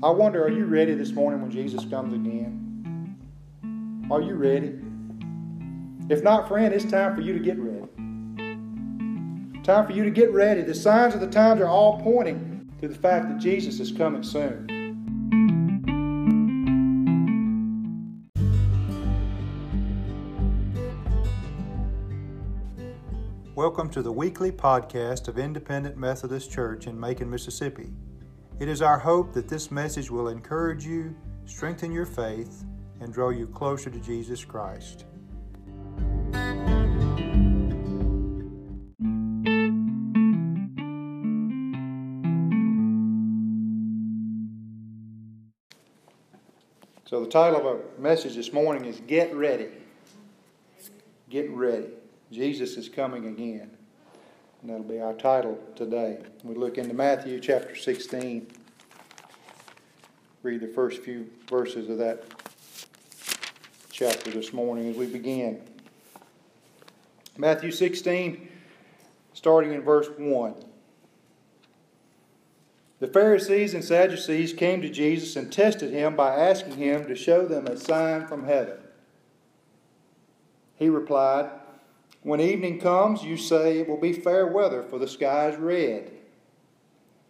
I wonder, are you ready this morning when Jesus comes again? Are you ready? If not, friend, it's time for you to get ready. Time for you to get ready. The signs of the times are all pointing to the fact that Jesus is coming soon. Welcome to the weekly podcast of Independent Methodist Church in Macon, Mississippi. It is our hope that this message will encourage you, strengthen your faith, and draw you closer to Jesus Christ. So, the title of our message this morning is Get Ready. Get Ready. Jesus is coming again. And that'll be our title today. We look into Matthew chapter 16. Read the first few verses of that chapter this morning as we begin. Matthew 16, starting in verse 1. The Pharisees and Sadducees came to Jesus and tested him by asking him to show them a sign from heaven. He replied, When evening comes, you say it will be fair weather, for the sky is red.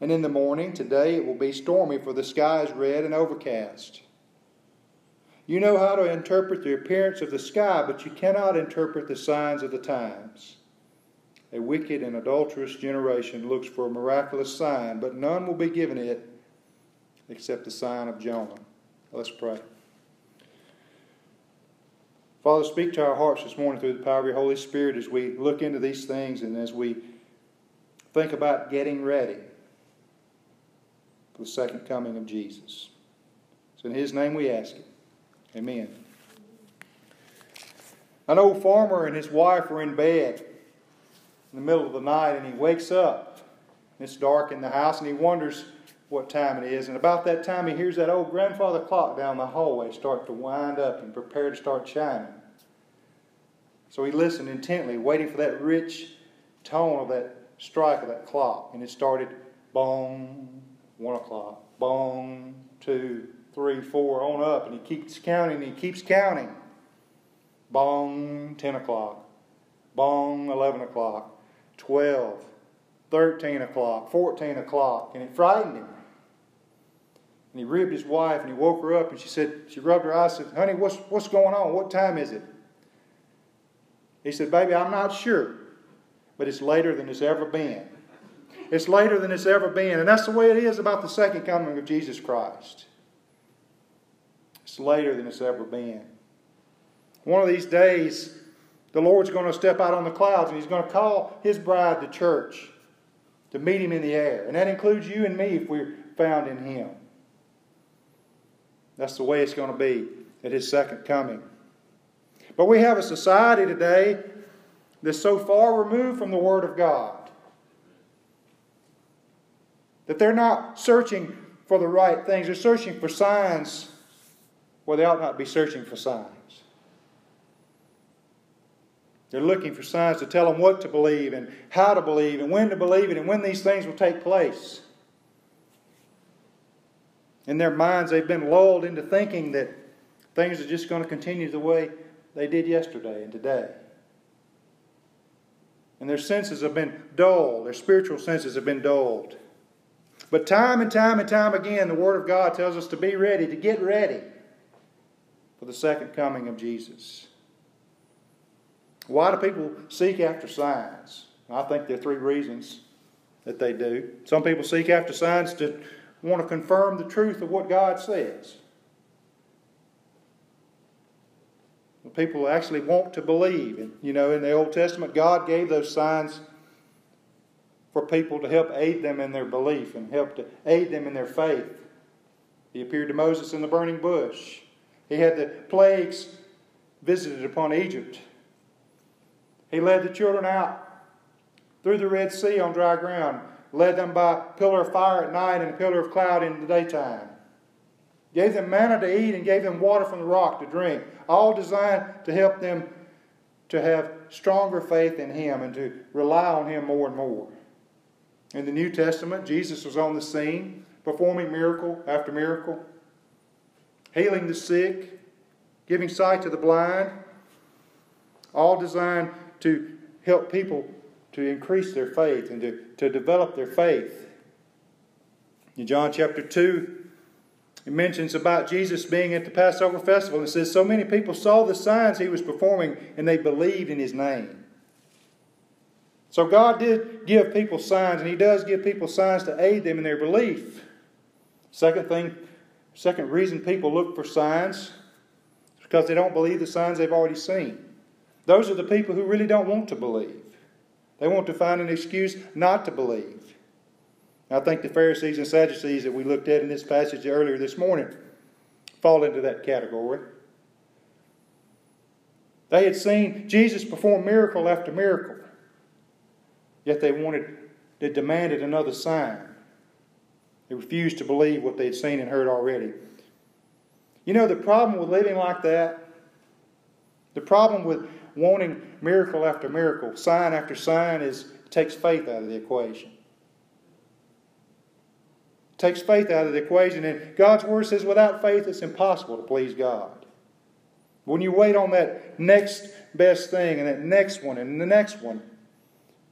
And in the morning, today, it will be stormy, for the sky is red and overcast. You know how to interpret the appearance of the sky, but you cannot interpret the signs of the times. A wicked and adulterous generation looks for a miraculous sign, but none will be given it except the sign of Jonah. Let's pray. Father, speak to our hearts this morning through the power of your Holy Spirit as we look into these things and as we think about getting ready for the second coming of Jesus. So in his name we ask it. Amen. An old farmer and his wife are in bed in the middle of the night and he wakes up. It's dark in the house and he wonders what time it is. And about that time, he hears that old grandfather clock down the hallway start to wind up and prepare to start chiming. So he listened intently, waiting for that rich tone of that strike of that clock. And it started bong, one o'clock, bong, two, three, four, on up. And he keeps counting and he keeps counting. Bong, 10 o'clock. Bong, 11 o'clock. 12, 13 o'clock, 14 o'clock, and it frightened him. And he ribbed his wife and he woke her up and she said, she rubbed her eyes and said, Honey, what's, what's going on? What time is it? He said, Baby, I'm not sure, but it's later than it's ever been. It's later than it's ever been. And that's the way it is about the second coming of Jesus Christ. It's later than it's ever been. One of these days, the Lord's going to step out on the clouds and He's going to call His bride, the church, to meet Him in the air. And that includes you and me if we're found in Him. That's the way it's going to be at His second coming. But we have a society today that's so far removed from the Word of God that they're not searching for the right things. They're searching for signs where they ought not be searching for signs. They're looking for signs to tell them what to believe and how to believe and when to believe it and when these things will take place. In their minds, they've been lulled into thinking that things are just going to continue the way they did yesterday and today. And their senses have been dulled, their spiritual senses have been dulled. But time and time and time again, the Word of God tells us to be ready, to get ready for the second coming of Jesus. Why do people seek after signs? I think there are three reasons that they do. Some people seek after signs to want to confirm the truth of what God says. People actually want to believe. And, you know, in the Old Testament, God gave those signs for people to help aid them in their belief and help to aid them in their faith. He appeared to Moses in the burning bush. He had the plagues visited upon Egypt. He led the children out through the Red Sea on dry ground, led them by pillar of fire at night and pillar of cloud in the daytime. Gave them manna to eat and gave them water from the rock to drink, all designed to help them to have stronger faith in Him and to rely on Him more and more. In the New Testament, Jesus was on the scene, performing miracle after miracle, healing the sick, giving sight to the blind, all designed to help people to increase their faith and to, to develop their faith. In John chapter 2, it mentions about Jesus being at the Passover festival and says, So many people saw the signs he was performing and they believed in his name. So God did give people signs, and He does give people signs to aid them in their belief. Second thing, second reason people look for signs is because they don't believe the signs they've already seen. Those are the people who really don't want to believe. They want to find an excuse not to believe. I think the Pharisees and Sadducees that we looked at in this passage earlier this morning fall into that category. They had seen Jesus perform miracle after miracle, yet they wanted, they demanded another sign. They refused to believe what they had seen and heard already. You know, the problem with living like that, the problem with wanting miracle after miracle, sign after sign, is it takes faith out of the equation. Takes faith out of the equation. And God's Word says without faith, it's impossible to please God. When you wait on that next best thing and that next one and the next one,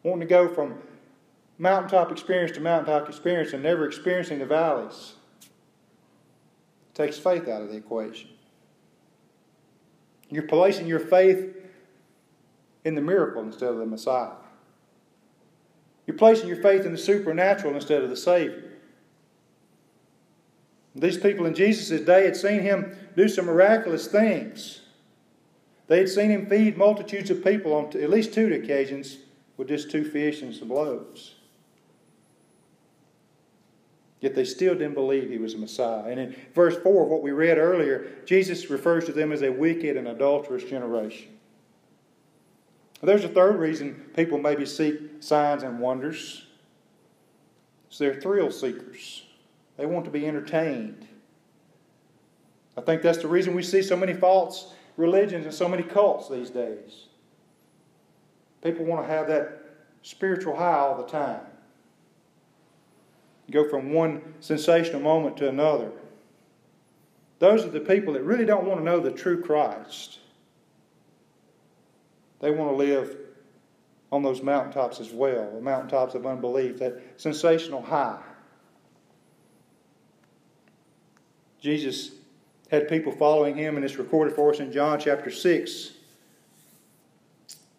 wanting to go from mountaintop experience to mountaintop experience and never experiencing the valleys, takes faith out of the equation. You're placing your faith in the miracle instead of the Messiah. You're placing your faith in the supernatural instead of the Savior. These people in Jesus' day had seen him do some miraculous things. They had seen him feed multitudes of people on at least two occasions with just two fish and some loaves. Yet they still didn't believe he was a Messiah. And in verse 4 of what we read earlier, Jesus refers to them as a wicked and adulterous generation. There's a third reason people maybe seek signs and wonders. They're thrill seekers. They want to be entertained. I think that's the reason we see so many false religions and so many cults these days. People want to have that spiritual high all the time. go from one sensational moment to another. Those are the people that really don't want to know the true Christ. They want to live on those mountaintops as well, the mountaintops of unbelief, that sensational high. Jesus had people following him, and it's recorded for us in John chapter 6.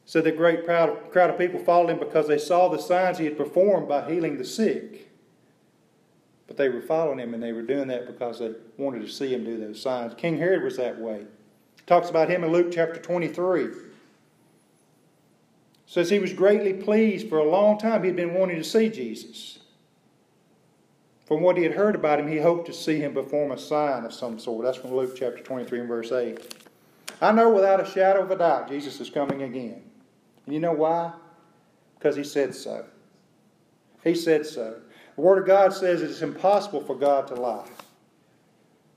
Said the great crowd, crowd of people followed him because they saw the signs he had performed by healing the sick. But they were following him, and they were doing that because they wanted to see him do those signs. King Herod was that way. Talks about him in Luke chapter 23. Says he was greatly pleased for a long time. He had been wanting to see Jesus. From what he had heard about him, he hoped to see him perform a sign of some sort. That's from Luke chapter 23 and verse 8. I know without a shadow of a doubt Jesus is coming again. And you know why? Because he said so. He said so. The Word of God says it is impossible for God to lie. It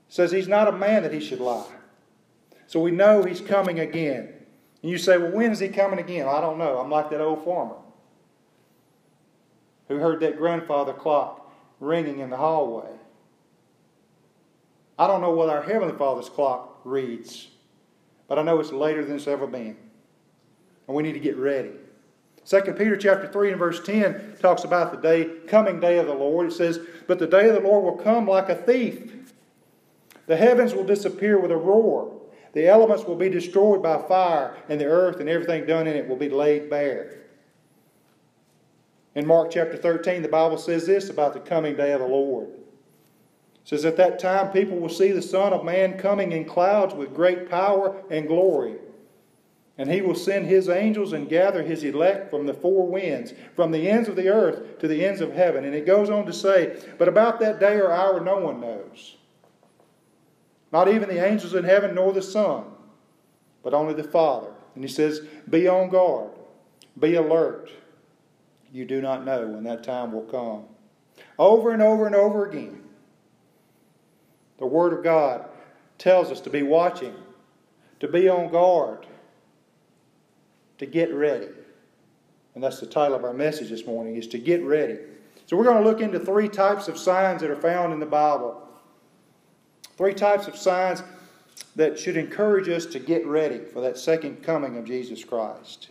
says he's not a man that he should lie. So we know he's coming again. And you say, well, when is he coming again? I don't know. I'm like that old farmer who heard that grandfather clock ringing in the hallway. I don't know what our Heavenly Father's clock reads, but I know it's later than it's ever been. And we need to get ready. 2 Peter chapter 3 and verse 10 talks about the day, coming day of the Lord. It says, But the day of the Lord will come like a thief. The heavens will disappear with a roar. The elements will be destroyed by fire, and the earth and everything done in it will be laid bare. In Mark chapter 13, the Bible says this about the coming day of the Lord. It says, At that time, people will see the Son of Man coming in clouds with great power and glory. And he will send his angels and gather his elect from the four winds, from the ends of the earth to the ends of heaven. And it goes on to say, But about that day or hour, no one knows. Not even the angels in heaven nor the Son, but only the Father. And he says, Be on guard, be alert you do not know when that time will come. Over and over and over again, the Word of God tells us to be watching, to be on guard, to get ready. And that's the title of our message this morning is to get ready. So we're going to look into three types of signs that are found in the Bible. Three types of signs that should encourage us to get ready for that second coming of Jesus Christ.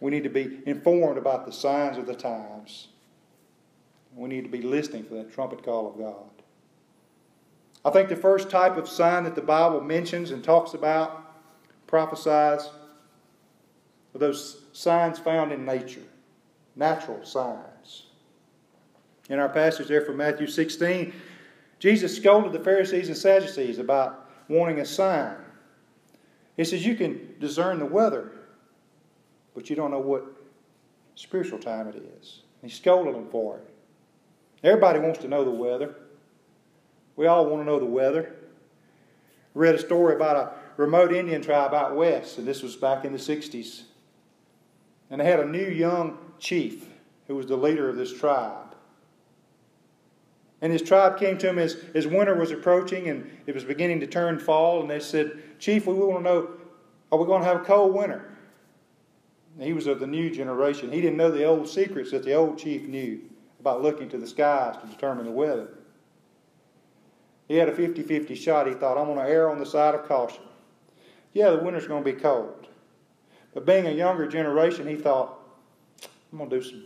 We need to be informed about the signs of the times. We need to be listening for that trumpet call of God. I think the first type of sign that the Bible mentions and talks about, prophesies, are those signs found in nature, natural signs. In our passage there from Matthew 16, Jesus scolded the Pharisees and Sadducees about wanting a sign. He says, You can discern the weather, but you don't know what spiritual time it is. And he scolded them for it. Everybody wants to know the weather. We all want to know the weather. I read a story about a remote Indian tribe out west, and this was back in the 60s. And they had a new young chief who was the leader of this tribe. And his tribe came to him as, as winter was approaching and it was beginning to turn fall, and they said, Chief, we want to know, are we going to have a cold winter? He was of the new generation. He didn't know the old secrets that the old chief knew about looking to the skies to determine the weather. He had a 50 50 shot. He thought, I'm going to err on the side of caution. Yeah, the winter's going to be cold. But being a younger generation, he thought, I'm going to do some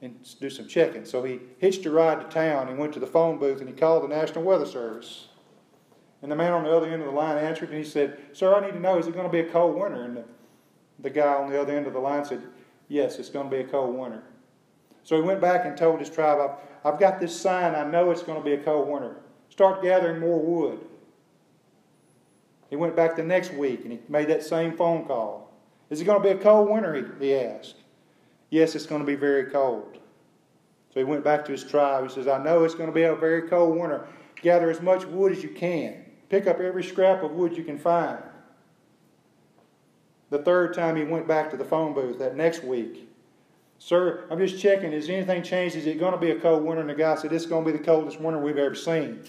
and do some checking. So he hitched a ride to town and went to the phone booth and he called the National Weather Service. And the man on the other end of the line answered and he said, Sir, I need to know, is it going to be a cold winter? And the, the guy on the other end of the line said, Yes, it's going to be a cold winter. So he went back and told his tribe, I've, I've got this sign. I know it's going to be a cold winter. Start gathering more wood. He went back the next week and he made that same phone call. Is it going to be a cold winter? He, he asked. Yes, it's going to be very cold. So he went back to his tribe. He says, I know it's going to be a very cold winter. Gather as much wood as you can. Pick up every scrap of wood you can find. The third time he went back to the phone booth that next week. Sir, I'm just checking. Has anything changed? Is it going to be a cold winter? And the guy said, It's going to be the coldest winter we've ever seen.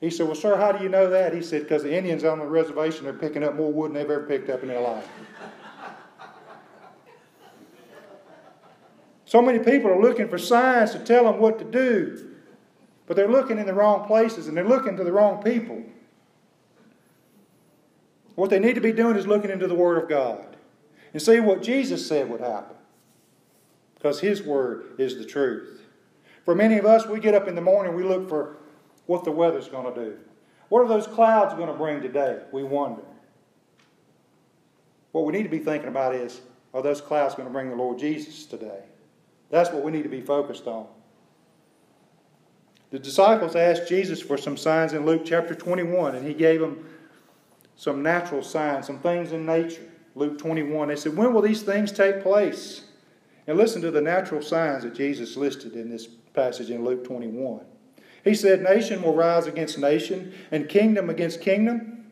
He said, Well, sir, how do you know that? He said, Because the Indians on the reservation are picking up more wood than they've ever picked up in their life. So many people are looking for signs to tell them what to do, but they're looking in the wrong places and they're looking to the wrong people. What they need to be doing is looking into the Word of God and see what Jesus said would happen, because His Word is the truth. For many of us, we get up in the morning, we look for what the weather's going to do. What are those clouds going to bring today? We wonder. What we need to be thinking about is are those clouds going to bring the Lord Jesus today? That's what we need to be focused on. The disciples asked Jesus for some signs in Luke chapter 21, and he gave them some natural signs, some things in nature. Luke 21. They said, When will these things take place? And listen to the natural signs that Jesus listed in this passage in Luke 21. He said, Nation will rise against nation, and kingdom against kingdom.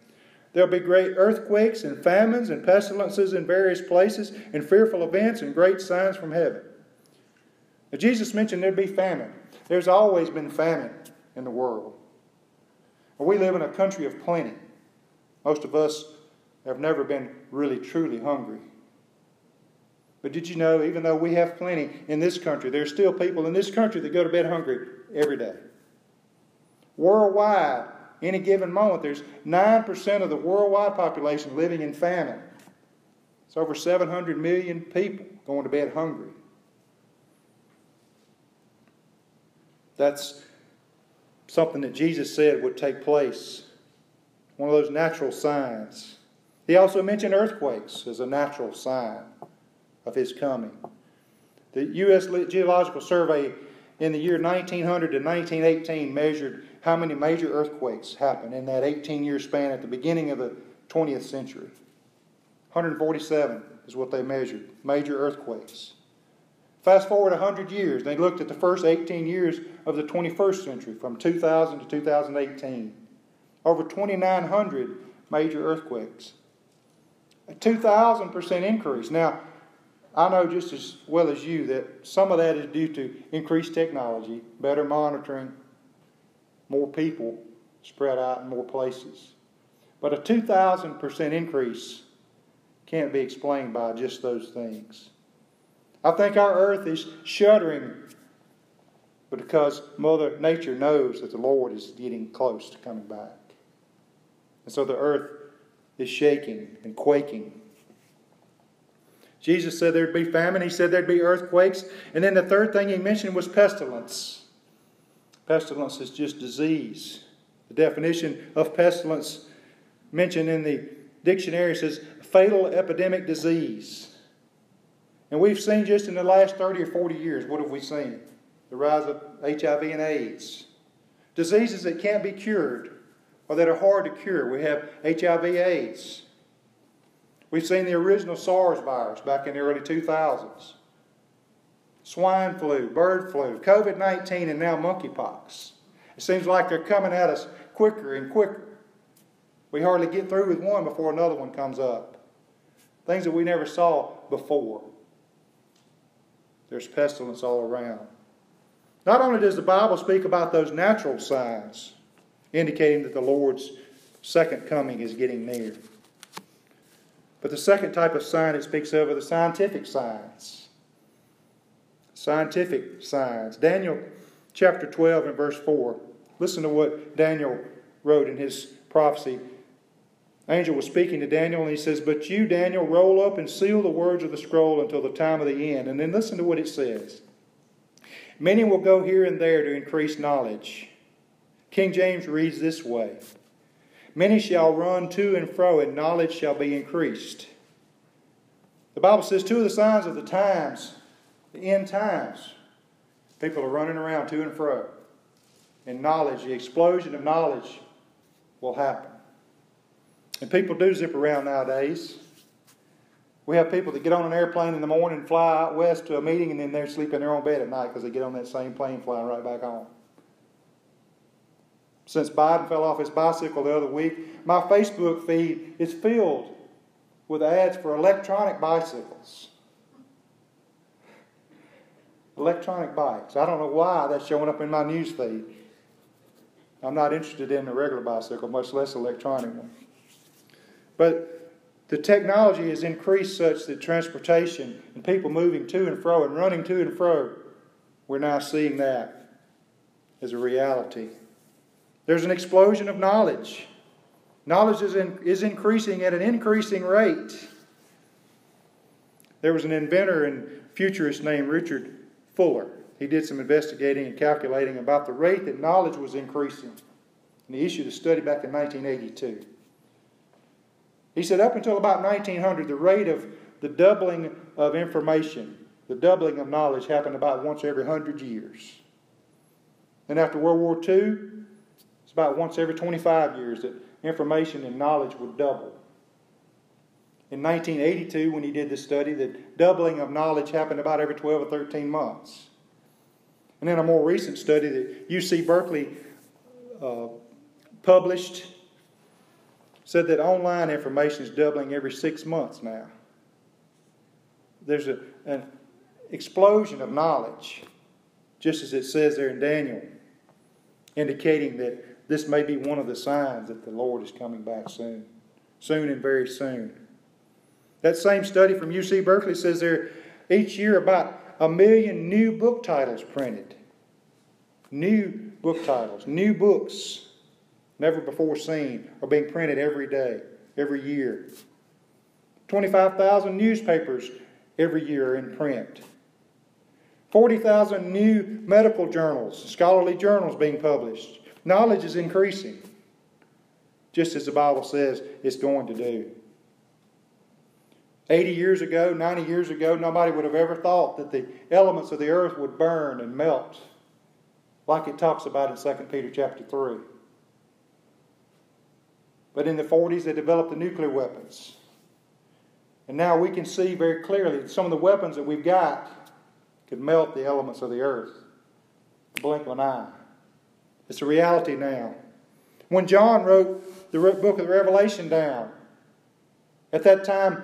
There'll be great earthquakes and famines and pestilences in various places, and fearful events and great signs from heaven. Now, Jesus mentioned there'd be famine. There's always been famine in the world. We live in a country of plenty. Most of us have never been really, truly hungry. But did you know, even though we have plenty in this country, there's still people in this country that go to bed hungry every day. Worldwide, any given moment, there's 9% of the worldwide population living in famine. It's over 700 million people going to bed hungry. That's something that Jesus said would take place. One of those natural signs. He also mentioned earthquakes as a natural sign of his coming. The U.S. Geological Survey in the year 1900 to 1918 measured how many major earthquakes happened in that 18 year span at the beginning of the 20th century. 147 is what they measured, major earthquakes. Fast forward 100 years, they looked at the first 18 years of the 21st century, from 2000 to 2018. Over 2,900 major earthquakes. A 2,000% increase. Now, I know just as well as you that some of that is due to increased technology, better monitoring, more people spread out in more places. But a 2,000% increase can't be explained by just those things. I think our earth is shuddering because Mother Nature knows that the Lord is getting close to coming back. And so the earth is shaking and quaking. Jesus said there'd be famine. He said there'd be earthquakes. And then the third thing he mentioned was pestilence. Pestilence is just disease. The definition of pestilence mentioned in the dictionary says fatal epidemic disease. And we've seen just in the last 30 or 40 years, what have we seen? The rise of HIV and AIDS. Diseases that can't be cured or that are hard to cure. We have HIV AIDS. We've seen the original SARS virus back in the early 2000s. Swine flu, bird flu, COVID 19, and now monkeypox. It seems like they're coming at us quicker and quicker. We hardly get through with one before another one comes up. Things that we never saw before. There's pestilence all around. Not only does the Bible speak about those natural signs, indicating that the Lord's second coming is getting near, but the second type of sign it speaks of are the scientific signs. Scientific signs. Daniel chapter 12 and verse 4. Listen to what Daniel wrote in his prophecy angel was speaking to Daniel, and he says, But you, Daniel, roll up and seal the words of the scroll until the time of the end. And then listen to what it says. Many will go here and there to increase knowledge. King James reads this way Many shall run to and fro, and knowledge shall be increased. The Bible says two of the signs of the times, the end times, people are running around to and fro. And knowledge, the explosion of knowledge, will happen. And people do zip around nowadays. We have people that get on an airplane in the morning fly out west to a meeting and then they're sleeping in their own bed at night because they get on that same plane flying right back home. Since Biden fell off his bicycle the other week, my Facebook feed is filled with ads for electronic bicycles. Electronic bikes. I don't know why that's showing up in my news feed. I'm not interested in a regular bicycle, much less electronic one. But the technology has increased such that transportation and people moving to and fro and running to and fro, we're now seeing that as a reality. There's an explosion of knowledge. Knowledge is, in, is increasing at an increasing rate. There was an inventor and futurist named Richard Fuller. He did some investigating and calculating about the rate that knowledge was increasing. And he issued a study back in 1982. He said up until about 1900, the rate of the doubling of information, the doubling of knowledge, happened about once every 100 years. And after World War II, about once every 25 years that information and knowledge would double. In 1982, when he did this study, the doubling of knowledge happened about every 12 or 13 months. And then a more recent study that UC Berkeley uh, published said that online information is doubling every six months now. There's a, an explosion of knowledge, just as it says there in Daniel, indicating that this may be one of the signs that the Lord is coming back soon. Soon and very soon. That same study from UC Berkeley says there each year about a million new book titles printed. New book titles, new books never before seen, are being printed every day, every year. 25,000 newspapers every year are in print. 40,000 new medical journals, scholarly journals being published. Knowledge is increasing, just as the Bible says it's going to do. 80 years ago, 90 years ago, nobody would have ever thought that the elements of the earth would burn and melt like it talks about in 2 Peter chapter 3. But in the 40s, they developed the nuclear weapons. And now we can see very clearly that some of the weapons that we've got could melt the elements of the earth. Blink of an eye. It's a reality now. When John wrote the book of the Revelation down, at that time,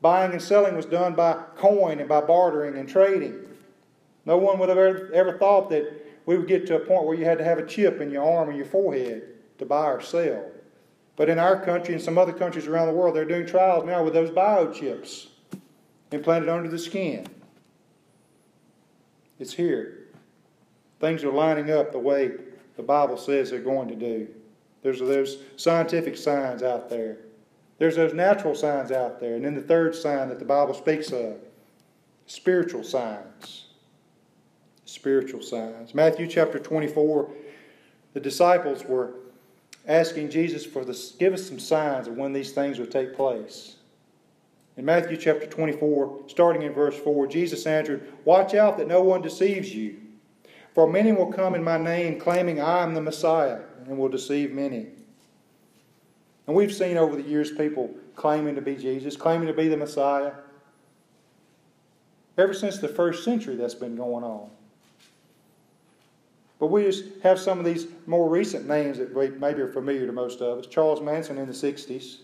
buying and selling was done by coin and by bartering and trading. No one would have ever, ever thought that we would get to a point where you had to have a chip in your arm or your forehead to buy or sell. But in our country and some other countries around the world, they're doing trials now with those biochips implanted under the skin. It's here. Things are lining up the way the Bible says they're going to do. There's those scientific signs out there. There's those natural signs out there. And then the third sign that the Bible speaks of spiritual signs. Spiritual signs. Matthew chapter 24, the disciples were asking Jesus for this, give us some signs of when these things would take place. In Matthew chapter 24, starting in verse 4, Jesus answered, Watch out that no one deceives you. For many will come in my name, claiming I am the Messiah, and will deceive many. And we've seen over the years people claiming to be Jesus, claiming to be the Messiah. Ever since the first century, that's been going on. But we just have some of these more recent names that maybe are familiar to most of us. Charles Manson in the 60s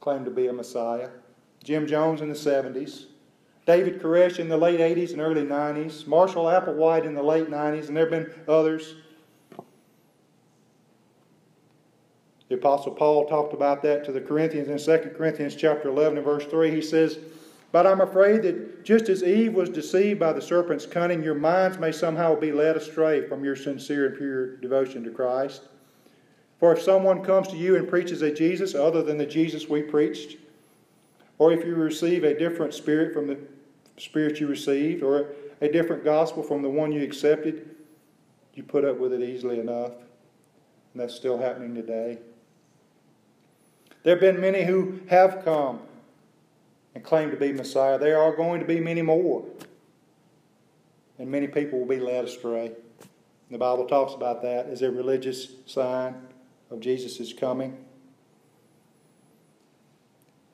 claimed to be a Messiah. Jim Jones in the 70s. David Koresh in the late 80s and early 90s. Marshall Applewhite in the late 90s, and there have been others. The Apostle Paul talked about that to the Corinthians in 2 Corinthians chapter 11 and verse 3. He says, But I'm afraid that just as Eve was deceived by the serpent's cunning, your minds may somehow be led astray from your sincere and pure devotion to Christ. For if someone comes to you and preaches a Jesus other than the Jesus we preached, or if you receive a different spirit from the spirit you received, or a different gospel from the one you accepted, you put up with it easily enough. And that's still happening today. There have been many who have come and claim to be Messiah. There are going to be many more. And many people will be led astray. The Bible talks about that as a religious sign of Jesus' coming.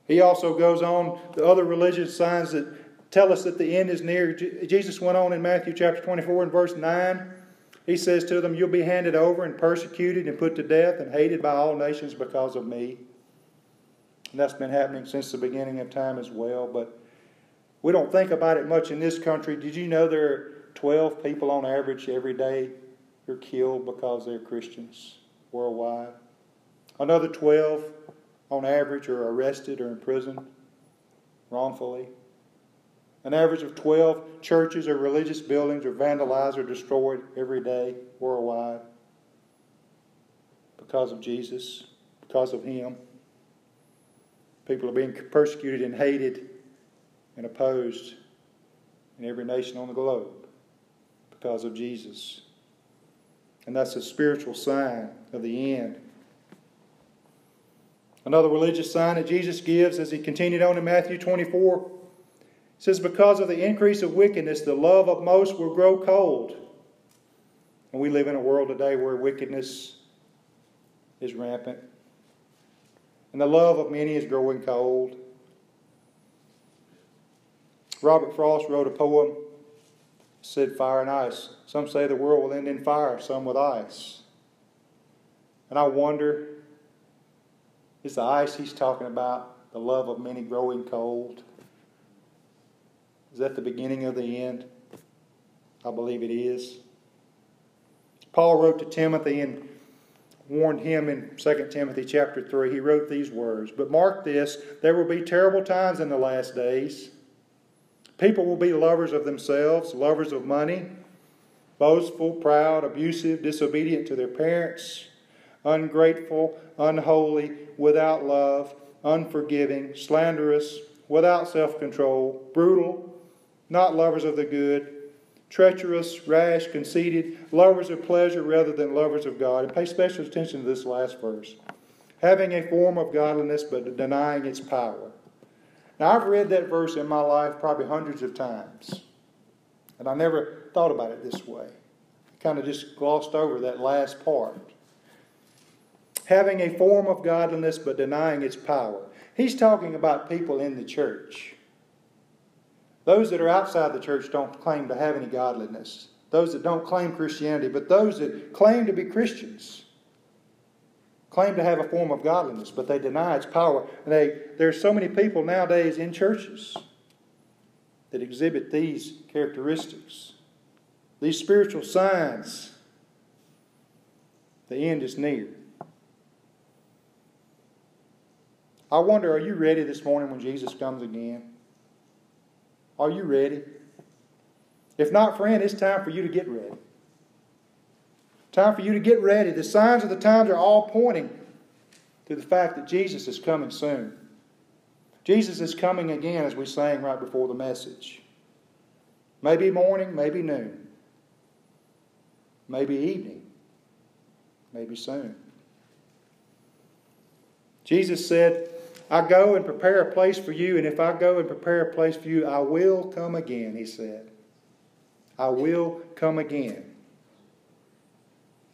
He also goes on the other religious signs that tell us that the end is near. Jesus went on in Matthew chapter 24 and verse 9. He says to them, You'll be handed over and persecuted and put to death and hated by all nations because of me. And that's been happening since the beginning of time as well. But we don't think about it much in this country. Did you know there are 12 people on average every day who are killed because they're Christians worldwide? Another 12 on average are arrested or imprisoned wrongfully. An average of 12 churches or religious buildings are vandalized or destroyed every day worldwide because of Jesus, because of Him. People are being persecuted and hated and opposed in every nation on the globe because of Jesus. And that's a spiritual sign of the end. Another religious sign that Jesus gives as he continued on in Matthew 24 says, Because of the increase of wickedness, the love of most will grow cold. And we live in a world today where wickedness is rampant and the love of many is growing cold. Robert Frost wrote a poem, said fire and ice. Some say the world will end in fire, some with ice. And I wonder, is the ice he's talking about the love of many growing cold? Is that the beginning of the end? I believe it is. Paul wrote to Timothy and warned him in 2 Timothy chapter 3. He wrote these words But mark this, there will be terrible times in the last days. People will be lovers of themselves, lovers of money, boastful, proud, abusive, disobedient to their parents, ungrateful, unholy, without love, unforgiving, slanderous, without self control, brutal, not lovers of the good treacherous, rash, conceited, lovers of pleasure rather than lovers of God. And pay special attention to this last verse. Having a form of godliness but denying its power. Now, I've read that verse in my life probably hundreds of times, and I never thought about it this way. I kind of just glossed over that last part. Having a form of godliness but denying its power. He's talking about people in the church. Those that are outside the church don't claim to have any godliness. Those that don't claim Christianity, but those that claim to be Christians claim to have a form of godliness, but they deny its power. And they, there are so many people nowadays in churches that exhibit these characteristics, these spiritual signs. The end is near. I wonder, are you ready this morning when Jesus comes again? Are you ready? If not, friend, it's time for you to get ready. Time for you to get ready. The signs of the times are all pointing to the fact that Jesus is coming soon. Jesus is coming again, as we sang right before the message. Maybe morning, maybe noon, maybe evening, maybe soon. Jesus said, I go and prepare a place for you, and if I go and prepare a place for you, I will come again, he said. I will come again.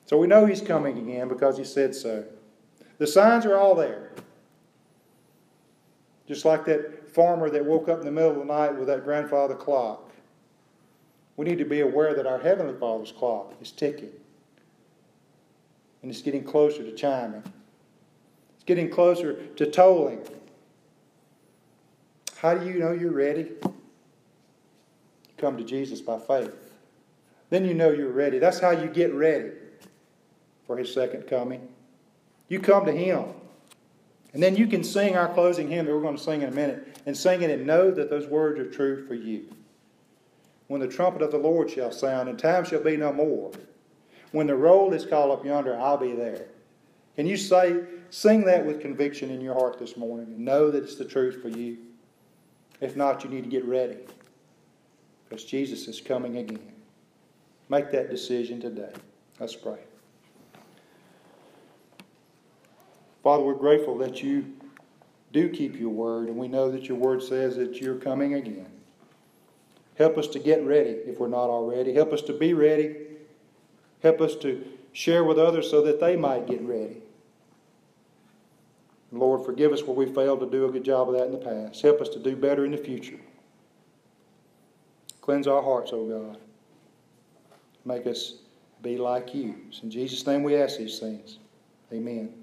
So we know he's coming again because he said so. The signs are all there. Just like that farmer that woke up in the middle of the night with that grandfather clock. We need to be aware that our Heavenly Father's clock is ticking. And it's getting closer to chiming. It's getting closer to tolling. How do you know you're ready? Come to Jesus by faith. Then you know you're ready. That's how you get ready for His second coming. You come to Him. And then you can sing our closing hymn that we're going to sing in a minute and sing it and know that those words are true for you. When the trumpet of the Lord shall sound and time shall be no more, when the roll is called up yonder, I'll be there. Can you say, sing that with conviction in your heart this morning and know that it's the truth for you? If not, you need to get ready because Jesus is coming again. Make that decision today. Let's pray. Father, we're grateful that you do keep your word, and we know that your word says that you're coming again. Help us to get ready if we're not already. Help us to be ready. Help us to share with others so that they might get ready. Lord, forgive us where we failed to do a good job of that in the past. Help us to do better in the future. Cleanse our hearts, O oh God. Make us be like you. It's in Jesus' name we ask these things. Amen.